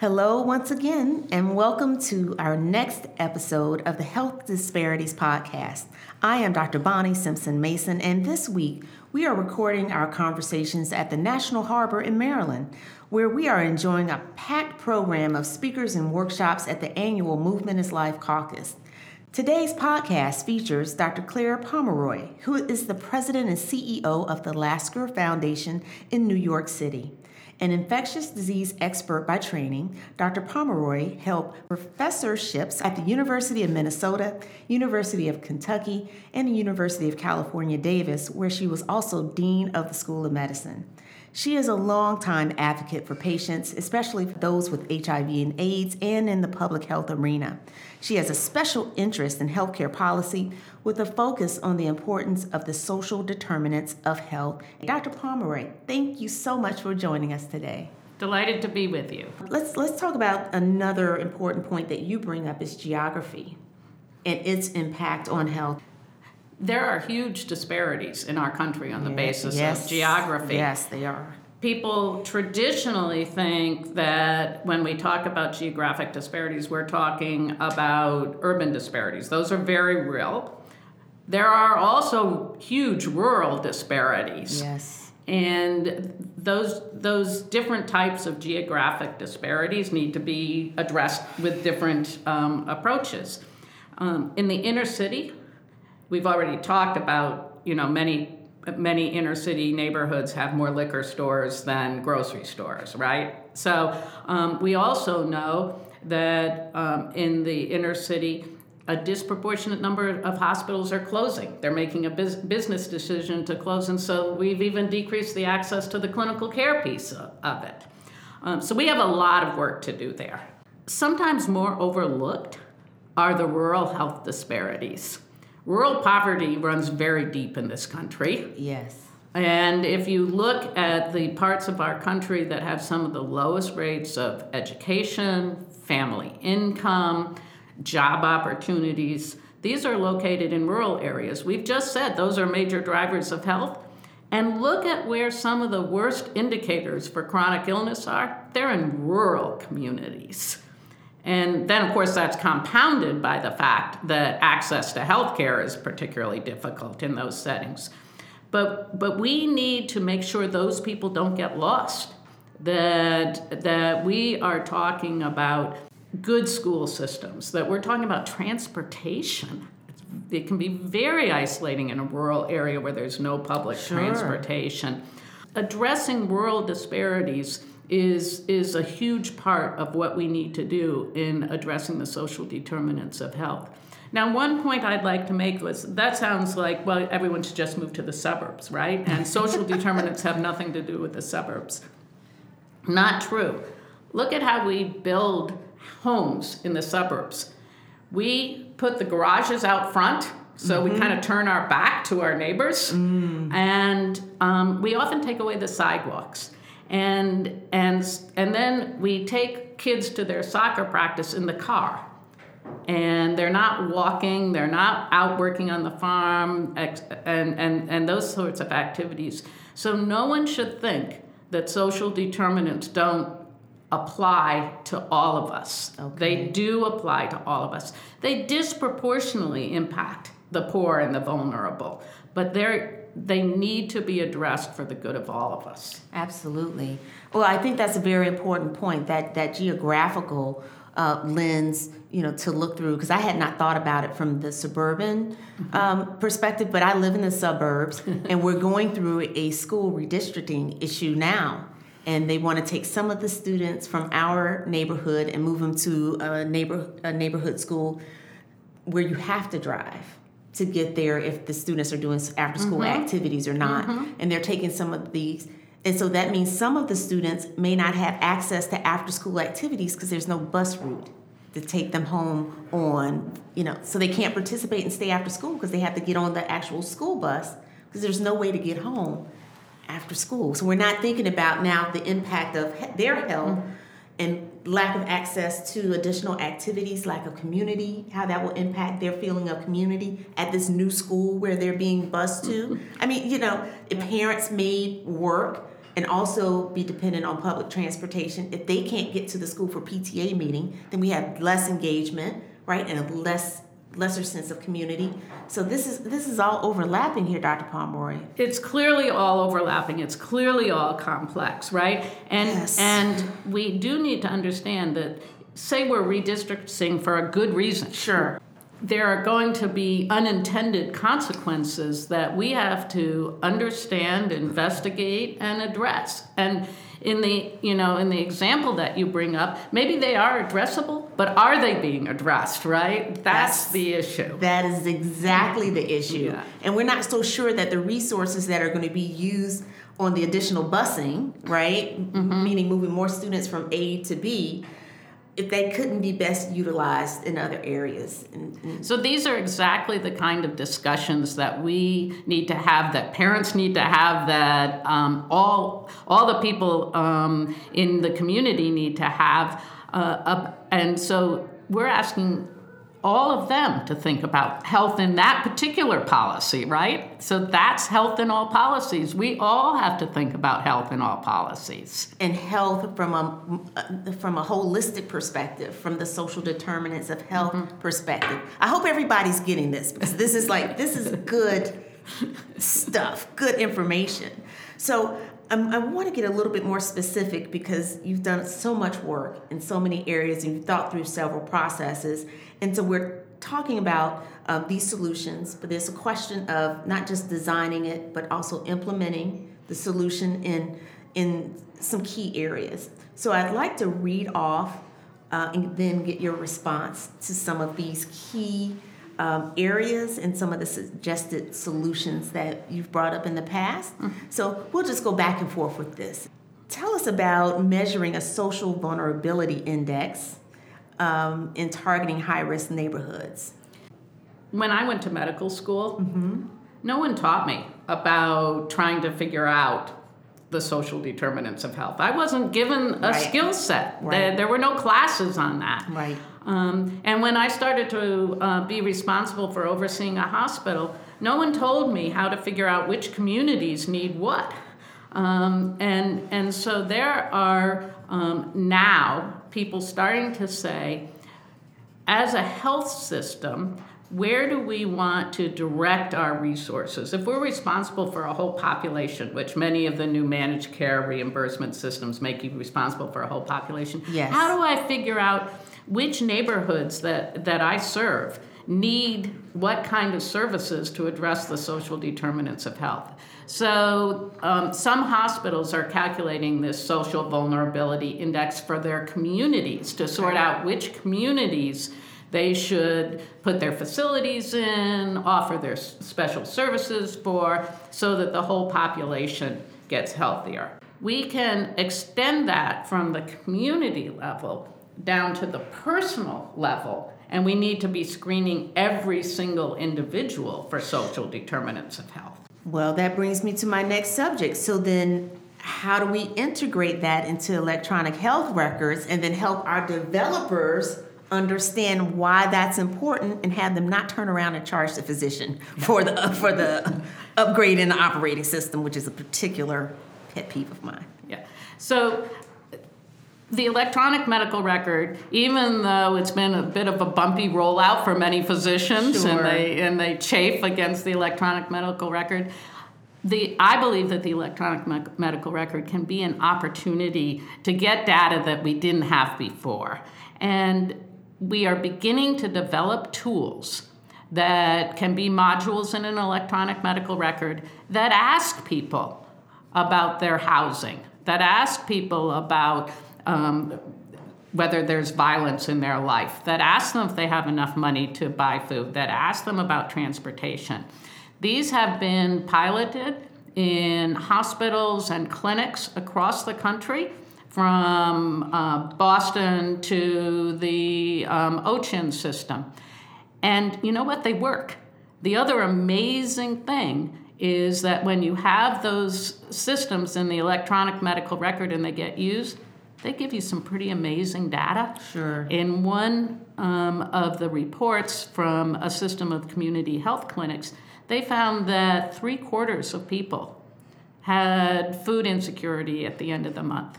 Hello, once again, and welcome to our next episode of the Health Disparities Podcast. I am Dr. Bonnie Simpson Mason, and this week we are recording our conversations at the National Harbor in Maryland, where we are enjoying a packed program of speakers and workshops at the annual Movement is Life Caucus. Today's podcast features Dr. Claire Pomeroy, who is the president and CEO of the Lasker Foundation in New York City. An infectious disease expert by training, Dr. Pomeroy held professorships at the University of Minnesota, University of Kentucky, and the University of California, Davis, where she was also Dean of the School of Medicine. She is a longtime advocate for patients, especially for those with HIV and AIDS, and in the public health arena. She has a special interest in healthcare policy with a focus on the importance of the social determinants of health. Dr. Pomeroy, thank you so much for joining us today. Delighted to be with you. Let's let's talk about another important point that you bring up is geography and its impact on health there are huge disparities in our country on the yeah, basis yes, of geography. Yes, they are. People traditionally think that when we talk about geographic disparities, we're talking about urban disparities. Those are very real. There are also huge rural disparities. Yes. And those those different types of geographic disparities need to be addressed with different um, approaches. Um, in the inner city, we've already talked about, you know, many many inner city neighborhoods have more liquor stores than grocery stores, right? So um, we also know that um, in the inner city, a disproportionate number of hospitals are closing. They're making a bus- business decision to close, and so we've even decreased the access to the clinical care piece of, of it. Um, so we have a lot of work to do there. Sometimes more overlooked are the rural health disparities. Rural poverty runs very deep in this country. Yes. And if you look at the parts of our country that have some of the lowest rates of education, family income, job opportunities, these are located in rural areas. We've just said those are major drivers of health. And look at where some of the worst indicators for chronic illness are. They're in rural communities. And then, of course, that's compounded by the fact that access to health care is particularly difficult in those settings. But, but we need to make sure those people don't get lost, that, that we are talking about good school systems, that we're talking about transportation. It can be very isolating in a rural area where there's no public sure. transportation. Addressing rural disparities is is a huge part of what we need to do in addressing the social determinants of health. Now, one point I'd like to make was that sounds like well, everyone should just move to the suburbs, right? And social determinants have nothing to do with the suburbs. Not true. Look at how we build homes in the suburbs. We put the garages out front so mm-hmm. we kind of turn our back to our neighbors, mm. and um, we often take away the sidewalks and and and then we take kids to their soccer practice in the car. And they're not walking they're not out working on the farm and and and those sorts of activities. So no one should think that social determinants don't apply to all of us. Okay. they do apply to all of us. They disproportionately impact the poor and the vulnerable but they're they need to be addressed for the good of all of us. Absolutely. Well, I think that's a very important point that that geographical uh, lens, you know, to look through because I had not thought about it from the suburban mm-hmm. um, perspective, but I live in the suburbs and we're going through a school redistricting issue now. And they want to take some of the students from our neighborhood and move them to a neighbor a neighborhood school where you have to drive to get there if the students are doing after school mm-hmm. activities or not. Mm-hmm. And they're taking some of these. And so that means some of the students may not have access to after school activities because there's no bus route to take them home on, you know, so they can't participate and stay after school because they have to get on the actual school bus because there's no way to get home after school. So we're not thinking about now the impact of their health. Mm-hmm and lack of access to additional activities, lack of community, how that will impact their feeling of community at this new school where they're being bused to. I mean, you know, if parents may work and also be dependent on public transportation. If they can't get to the school for PTA meeting, then we have less engagement, right, and less lesser sense of community. So this is this is all overlapping here, Dr. Pomeroy. It's clearly all overlapping. It's clearly all complex, right? And Yes. and we do need to understand that say we're redistricting for a good reason. Sure. There are going to be unintended consequences that we have to understand, investigate, and address. And in the you know in the example that you bring up, maybe they are addressable, but are they being addressed? Right? That's Yes. the issue. That is exactly the issue. Yeah. And we're not so sure that the resources that are going to be used on the additional busing, right? Mm-hmm. Meaning moving more students from A to B, if they couldn't be best utilized in other areas. So these are exactly the kind of discussions that we need to have, that parents need to have, that um, all all the people um, in the community need to have, uh, and so we're asking all of them to think about health in that particular policy, right? So that's health in all policies. We all have to think about health in all policies. and health from a uh, from a holistic perspective, from the social determinants of health mm-hmm. perspective. I hope everybody's getting this because this is like this is good stuff, good information. So um, I want to get a little bit more specific because you've done so much work in so many areas and you've thought through several processes, and so we're talking about uh, these solutions, but there's a question of not just designing it, but also implementing the solution in in some key areas. So I'd like to read off uh, and then get your response to some of these key um, areas and some of the suggested solutions that you've brought up in the past. So we'll just go back and forth with this. Tell us about measuring a social vulnerability index um, in targeting high risk neighborhoods. when I went to medical school, no one taught me about trying to figure out the social determinants of health. I wasn't given a Right. skill set. Right. There, there were no classes on that. Right. Um, and when I started to uh, be responsible for overseeing a hospital, no one told me how to figure out which communities need what. Um, and, and so there are um, now people starting to say, as a health system, where do we want to direct our resources? If we're responsible for a whole population, which many of the new managed care reimbursement systems make you responsible for a whole population, Yes. how do I figure out which neighborhoods that, that I serve need what kind of services to address the social determinants of health? So, um, some hospitals are calculating this social vulnerability index for their communities to sort out which communities they should put their facilities in, offer their special services for, so that the whole population gets healthier. We can extend that from the community level down to the personal level, and we need to be screening every single individual for social determinants of health. Well, that brings me to my next subject. So then, how do we integrate that into electronic health records and then help our developers understand why that's important and have them not turn around and charge the physician for the for the upgrade in the operating system, which is a particular pet peeve of mine. Yeah. So the electronic medical record, even though it's been a bit of a bumpy rollout for many physicians Sure. and they and they chafe against the electronic medical record, the I believe that the electronic me- medical record can be an opportunity to get data that we didn't have before. And we are beginning to develop tools that can be modules in an electronic medical record that ask people about their housing, that ask people about um, whether there's violence in their life, that ask them if they have enough money to buy food, that ask them about transportation. These have been piloted in hospitals and clinics across the country, from uh, Boston to the um, system. And you know what? They work. The other amazing thing is that when you have those systems in the electronic medical record and they get used, they give you some pretty amazing data. Sure. In one um, of the reports from a system of community health clinics, they found that three quarters of people had food insecurity at the end of the month.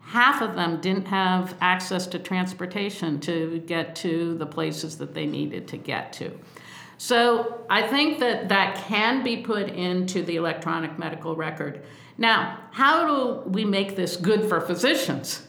Half of them didn't have access to transportation to get to the places that they needed to get to. So I think that that can be put into the electronic medical record. Now, how do we make this good for physicians?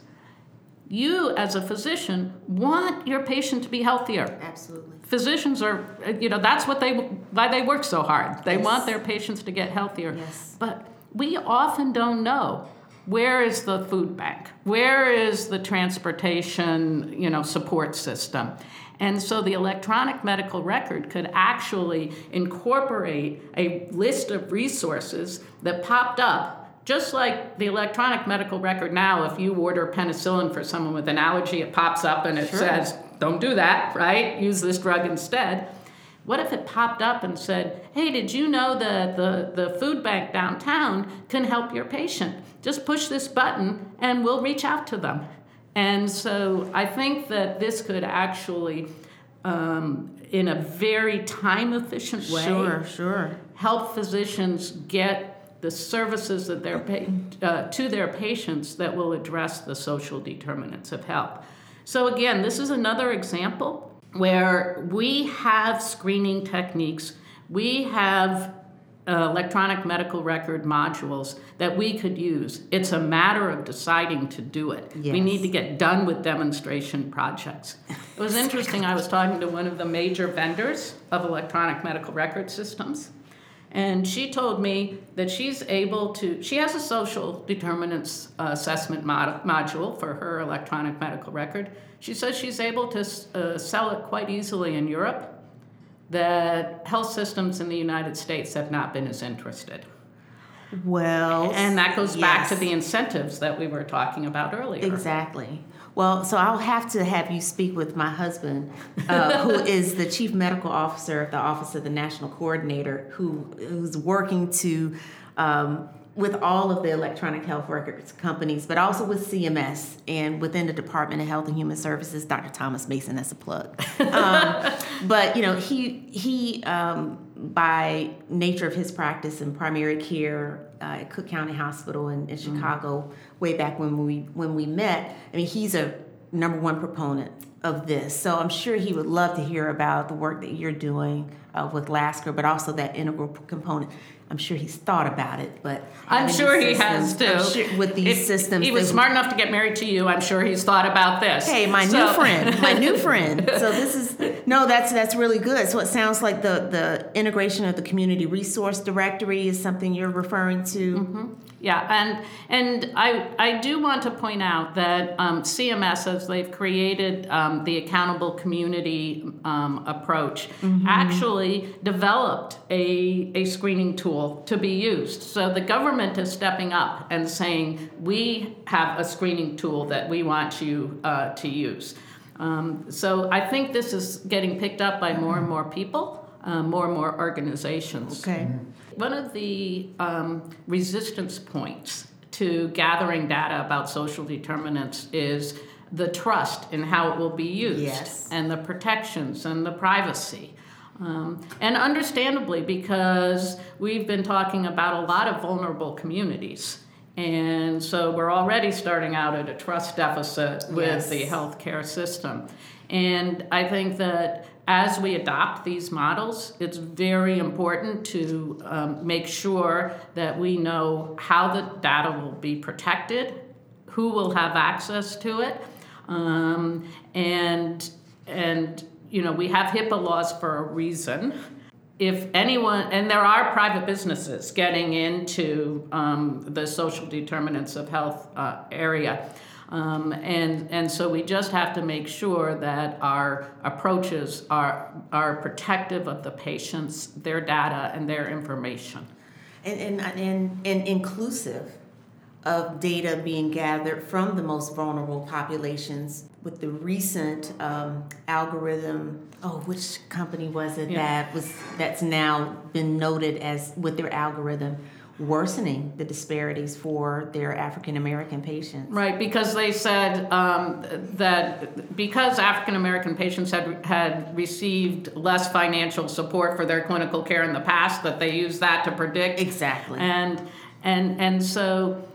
You, as a physician, want your patient to be healthier. Absolutely. Physicians are, you know, that's what they why they work so hard. They Yes. want their patients to get healthier. Yes. But we often don't know where is the food bank, where is the transportation, you know, support system. And so the electronic medical record could actually incorporate a list of resources that popped up just like the electronic medical record now, if you order penicillin for someone with an allergy, it pops up and it Sure. says, don't do that, right? Use this drug instead. What if it popped up and said, hey, did you know that the, the food bank downtown can help your patient? Just push this button and we'll reach out to them. And so I think that this could actually, um, in a very time efficient way, Sure, sure. help physicians get the services that they're pay, uh, to their patients that will address the social determinants of health. So again, this is another example where we have screening techniques, we have uh, electronic medical record modules that we could use. It's a matter of deciding to do it. We need to get done with demonstration projects. It was interesting, I was talking to one of the major vendors of electronic medical record systems. And she told me that she's able to, she has a social determinants uh, assessment mod- module for her electronic medical record. She says she's able to uh, sell it quite easily in Europe, that health systems in the United States have not been as interested. Well, And that goes back to the incentives that we were talking about earlier. Exactly. Well, so I'll have to have you speak with my husband, uh, who is the chief medical officer of the Office of the National Coordinator, who who's working to. Um, with all of the electronic health records companies, but also with CMS and within the Department of Health and Human Services, Dr. Thomas Mason, that's a plug. Um, but you know, he he um, by nature of his practice in primary care uh, at Cook County Hospital in, in Chicago, way back when we when we met. I mean, he's a number one proponent of this. So I'm sure he would love to hear about the work that you're doing uh, with Lasker, but also that integral component. I'm sure he's thought about it, but I'm sure he has too. Sure with these If systems, He was smart enough to get married to you. I'm sure he's thought about this. Hey, my So- new friend, my new friend. So this is no, that's that's really good. So it sounds like the the integration of the community resource directory is something you're referring to. Yeah, and and I I do want to point out that um, CMS, as they've created um, the accountable community um, approach, actually developed a a screening tool to be used. So the government is stepping up and saying we have a screening tool that we want you uh, to use. Um, so I think this is getting picked up by more and more people, uh, more and more organizations. Okay. One of the um, resistance points to gathering data about social determinants is the trust in how it will be used Yes. and the protections and the privacy. Um, and understandably, because we've been talking about a lot of vulnerable communities. And so we're already starting out at a trust deficit with Yes. the healthcare system. And I think that as we adopt these models, it's very important to um, make sure that we know how the data will be protected, who will have access to it, um, and and you know we have HIPAA laws for a reason. If anyone, and there are private businesses getting into um, the social determinants of health uh, area. Um, and, and so we just have to make sure that our approaches are, are protective of the patients, their data, and their information. And, and, and, and inclusive of data being gathered from the most vulnerable populations with the recent um, algorithm. Oh, which company was it Yeah. that was that's now been noted as with their algorithm worsening the disparities for their African American patients? Right, because they said um, that because African American patients had had received less financial support for their clinical care in the past, that they used that to predict Exactly. And And, and so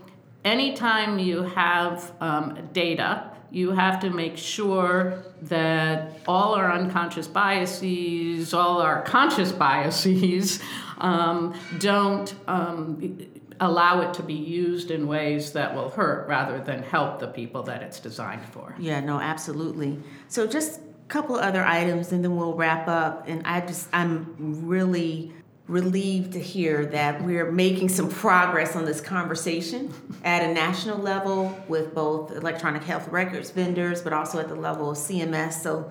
anytime you have um, data, you have to make sure that all our unconscious biases, all our conscious biases, um, don't um, allow it to be used in ways that will hurt rather than help the people that it's designed for. Yeah, no, absolutely. So just a couple other items and then we'll wrap up. And I just, I'm really relieved to hear that we're making some progress on this conversation at a national level with both electronic health records vendors, but also at the level of CMS. So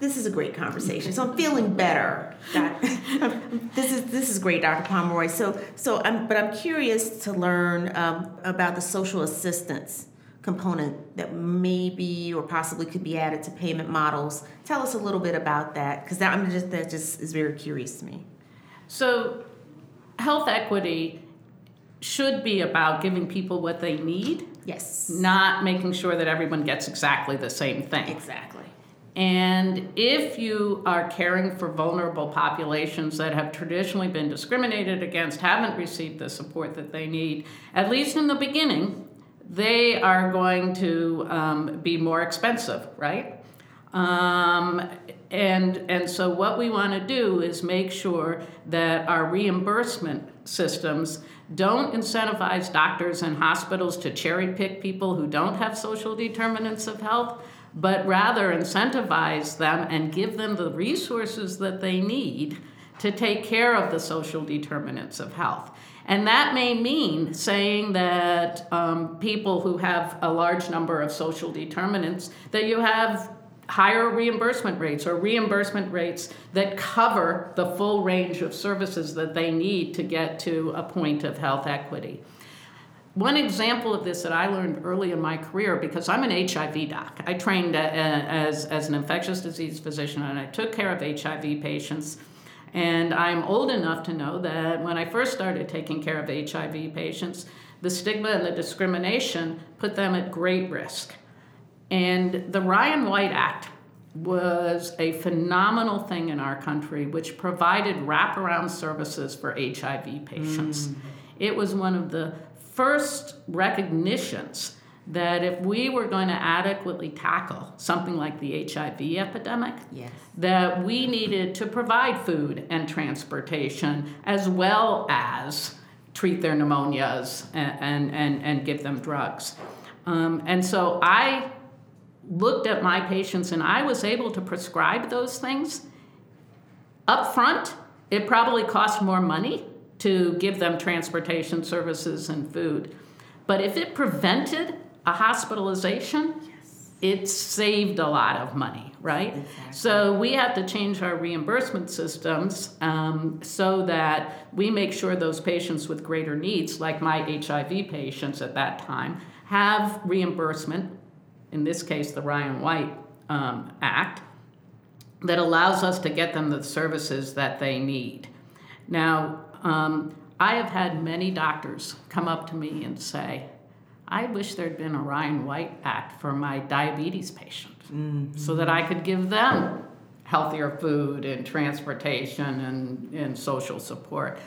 this is a great conversation. So I'm feeling better. this is this is great, Dr. Pomeroy. So so I'm but I'm curious to learn um, about the social assistance component that maybe or possibly could be added to payment models. Tell us a little bit about that because that I'm just that just is very curious to me. So, health equity should be about giving people what they need. Yes. Not making sure that everyone gets exactly the same thing. Exactly. And if you are caring for vulnerable populations that have traditionally been discriminated against, haven't received the support that they need, at least in the beginning, they are going to um, be more expensive, right? Um, and, and so, what we want to do is make sure that our reimbursement systems don't incentivize doctors and hospitals to cherry pick people who don't have social determinants of health, but rather incentivize them and give them the resources that they need to take care of the social determinants of health. And that may mean saying that um, people who have a large number of social determinants, that you have higher reimbursement rates or reimbursement rates that cover the full range of services that they need to get to a point of health equity. One example of this that I learned early in my career, because I'm an HIV doc, I trained as, as an infectious disease physician and I took care of HIV patients. And I'm old enough to know that when I first started taking care of HIV patients, the stigma and the discrimination put them at great risk. And the Ryan White Act was a phenomenal thing in our country, which provided wraparound services for HIV patients. Mm. It was one of the first recognitions that if we were going to adequately tackle something like the HIV epidemic, yes. that we needed to provide food and transportation as well as treat their pneumonias and, and, and, and give them drugs. Um, and so I looked at my patients and I was able to prescribe those things, up front, it probably cost more money to give them transportation services and food. But if it prevented a hospitalization, yes. it saved a lot of money, right? Exactly. So we have to change our reimbursement systems um, so that we make sure those patients with greater needs, like my HIV patients at that time, have reimbursement in this case, the Ryan White um, Act, that allows us to get them the services that they need. Now, um, I have had many doctors come up to me and say, I wish there'd been a Ryan White Act for my diabetes patients mm-hmm. so that I could give them healthier food and transportation and, and social support.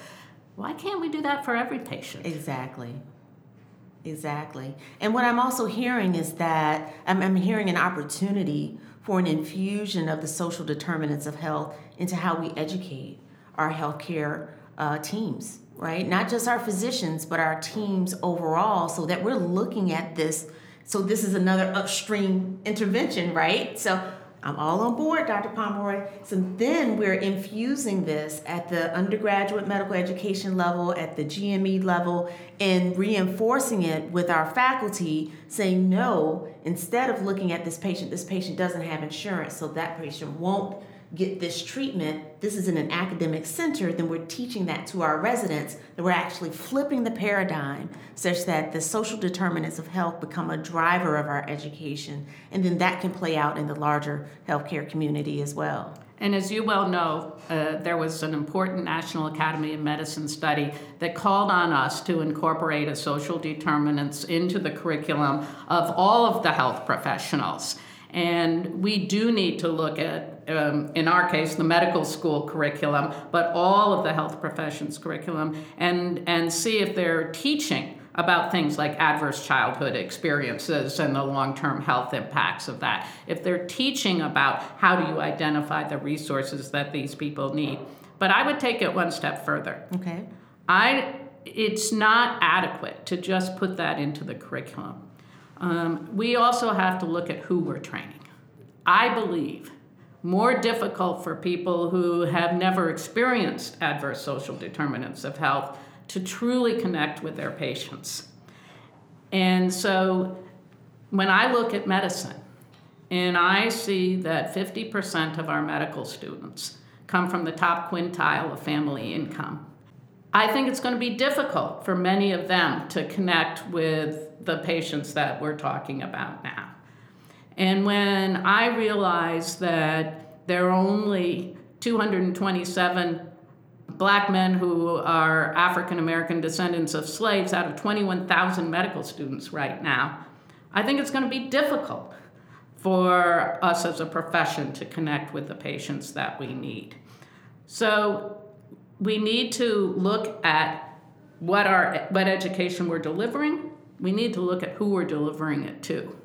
Why can't we do that for every patient? Exactly. Exactly. And what I'm also hearing is that I'm, I'm, hearing an opportunity for an infusion of the social determinants of health into how we educate our healthcare uh, teams, right? Not just our physicians, but our teams overall, so that we're looking at this. So, this is another upstream intervention, right? So, I'm all on board, Dr. Pomeroy. So then we're infusing this at the undergraduate medical education level, at the GME level, and reinforcing it with our faculty saying, no, instead of looking at this patient, this patient doesn't have insurance, so that patient won't get this treatment, this is in an academic center, then we're teaching that to our residents, that we're actually flipping the paradigm such that the social determinants of health become a driver of our education. And then that can play out in the larger healthcare community as well. And as you well know, uh, there was an important National Academy of Medicine study that called on us to incorporate a social determinants into the curriculum of all of the health professionals. And we do need to look at um, in our case, the medical school curriculum, but all of the health professions curriculum, and, and see if they're teaching about things like adverse childhood experiences and the long term health impacts of that. If they're teaching about how do you identify the resources that these people need. But I would take it one step further. Okay. I, it's not adequate to just put that into the curriculum. Um, we also have to look at who we're training. I believe more difficult for people who have never experienced adverse social determinants of health to truly connect with their patients. And so when I look at medicine and I see that 50% of our medical students come from the top quintile of family income, I think it's going to be difficult for many of them to connect with the patients that we're talking about now. And when I realized that there are only 227 black men who are African American descendants of slaves out of 21,000 medical students right now, I think it's going to be difficult for us as a profession to connect with the patients that we need. So we need to look at what our what education we're delivering. We need to look at who we're delivering it to.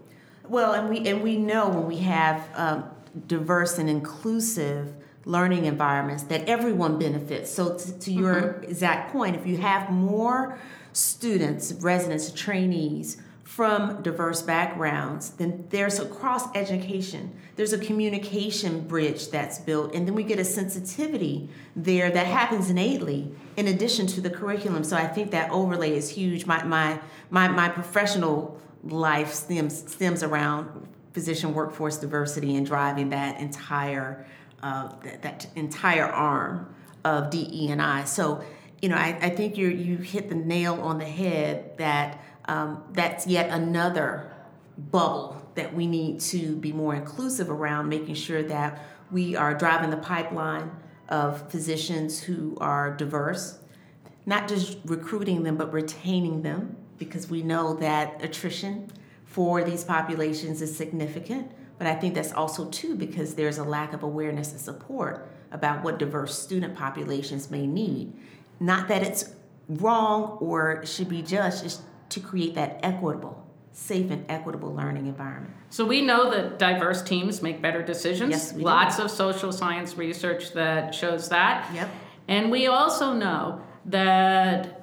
Well, and we and we know when we have um, diverse and inclusive learning environments that everyone benefits. So, to, to your mm-hmm. exact point, if you have more students, residents, trainees from diverse backgrounds, then there's a cross education, there's a communication bridge that's built, and then we get a sensitivity there that happens innately in addition to the curriculum. So, I think that overlay is huge. My, my, my, my professional life stems, stems around physician workforce diversity and driving that entire uh, that, that, entire arm of DE&I. So, you know, I, I think you you hit the nail on the head that um, that's yet another bubble that we need to be more inclusive around, making sure that we are driving the pipeline of physicians who are diverse, not just recruiting them, but retaining them, because we know that attrition for these populations is significant. But I think that's also too because there's a lack of awareness and support about what diverse student populations may need. Not that it's wrong or should be judged, it's to create that equitable, safe and equitable learning environment. So we know that diverse teams make better decisions. Yes, we Lots do. of social science research that shows that. Yep. And we also know that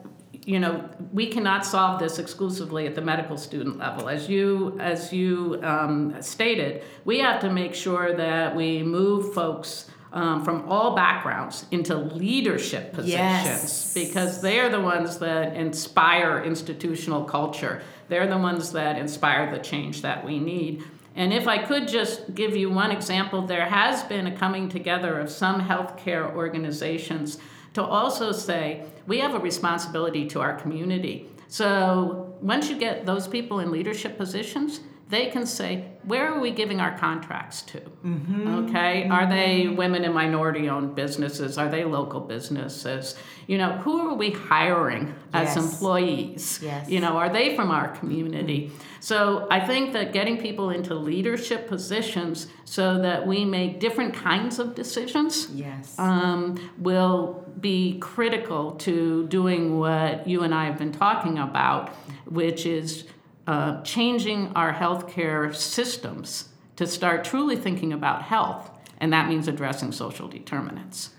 you know, we cannot solve this exclusively at the medical student level. As you, as you um, stated, we have to make sure that we move folks um, from all backgrounds into leadership positions yes. because they're the ones that inspire institutional culture. They're the ones that inspire the change that we need. And if I could just give you one example, there has been a coming together of some healthcare organizations to also say we have a responsibility to our community. So once you get those people in leadership positions, they can say, where are we giving our contracts to? Mm-hmm. Okay, mm-hmm. are they women and minority owned businesses? Are they local businesses? You know, who are we hiring as yes. employees? Yes. You know, are they from our community? So I think that getting people into leadership positions so that we make different kinds of decisions yes. um, will be critical to doing what you and I have been talking about, which is uh, changing our healthcare systems to start truly thinking about health, and that means addressing social determinants.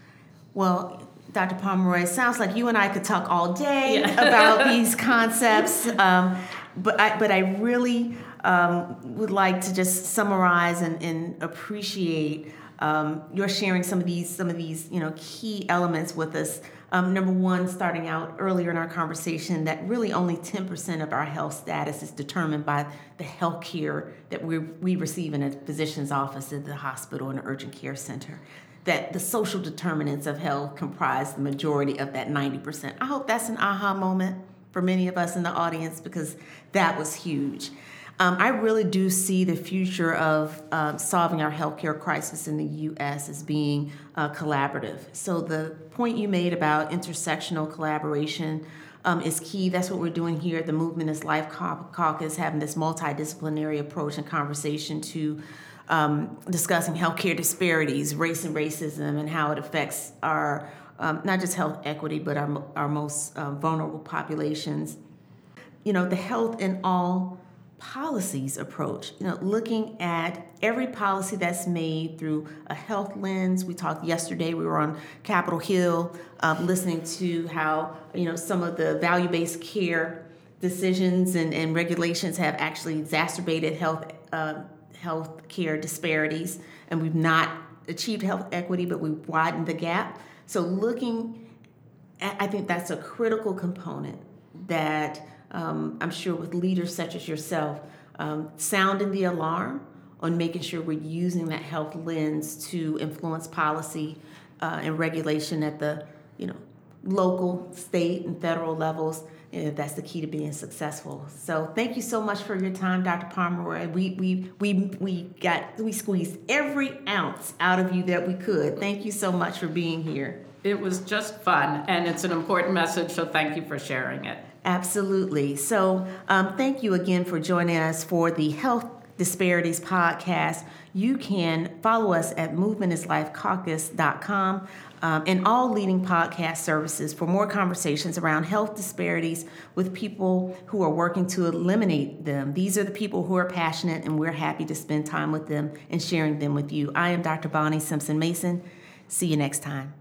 Well, Dr. Pomeroy, it sounds like you and I could talk all day yeah. about these concepts, um, but I, but I really um, would like to just summarize and, and appreciate um, your sharing some of these some of these you know key elements with us um, number one, starting out earlier in our conversation, that really only 10% of our health status is determined by the health care that we, we receive in a physician's office, at the hospital, and an urgent care center. That the social determinants of health comprise the majority of that 90%. I hope that's an aha moment for many of us in the audience because that was huge. Um, I really do see the future of uh, solving our healthcare crisis in the U.S. as being uh, collaborative. So the point you made about intersectional collaboration um, is key. That's what we're doing here at the Movement is Life Caucus, having this multidisciplinary approach and conversation to um, discussing healthcare disparities, race and racism, and how it affects our um, not just health equity, but our, our most uh, vulnerable populations. You know, the health in all policies approach, you know, looking at every policy that's made through a health lens. We talked yesterday, we were on Capitol Hill um, listening to how, you know, some of the value based care decisions and, and regulations have actually exacerbated health, uh, health care disparities, and we've not achieved health equity, but we've widened the gap. So, looking at, I think that's a critical component that um, I'm sure with leaders such as yourself, um, sounding the alarm on making sure we're using that health lens to influence policy uh, and regulation at the you know local, state, and federal levels. And that's the key to being successful. So thank you so much for your time, Dr. Pomeroy. We we we we got we squeezed every ounce out of you that we could. Thank you so much for being here. It was just fun, and it's an important message. So thank you for sharing it. Absolutely. So, um, thank you again for joining us for the Health Disparities Podcast. You can follow us at movementislifecaucus.com um, and all leading podcast services for more conversations around health disparities with people who are working to eliminate them. These are the people who are passionate, and we're happy to spend time with them and sharing them with you. I am Dr. Bonnie Simpson Mason. See you next time.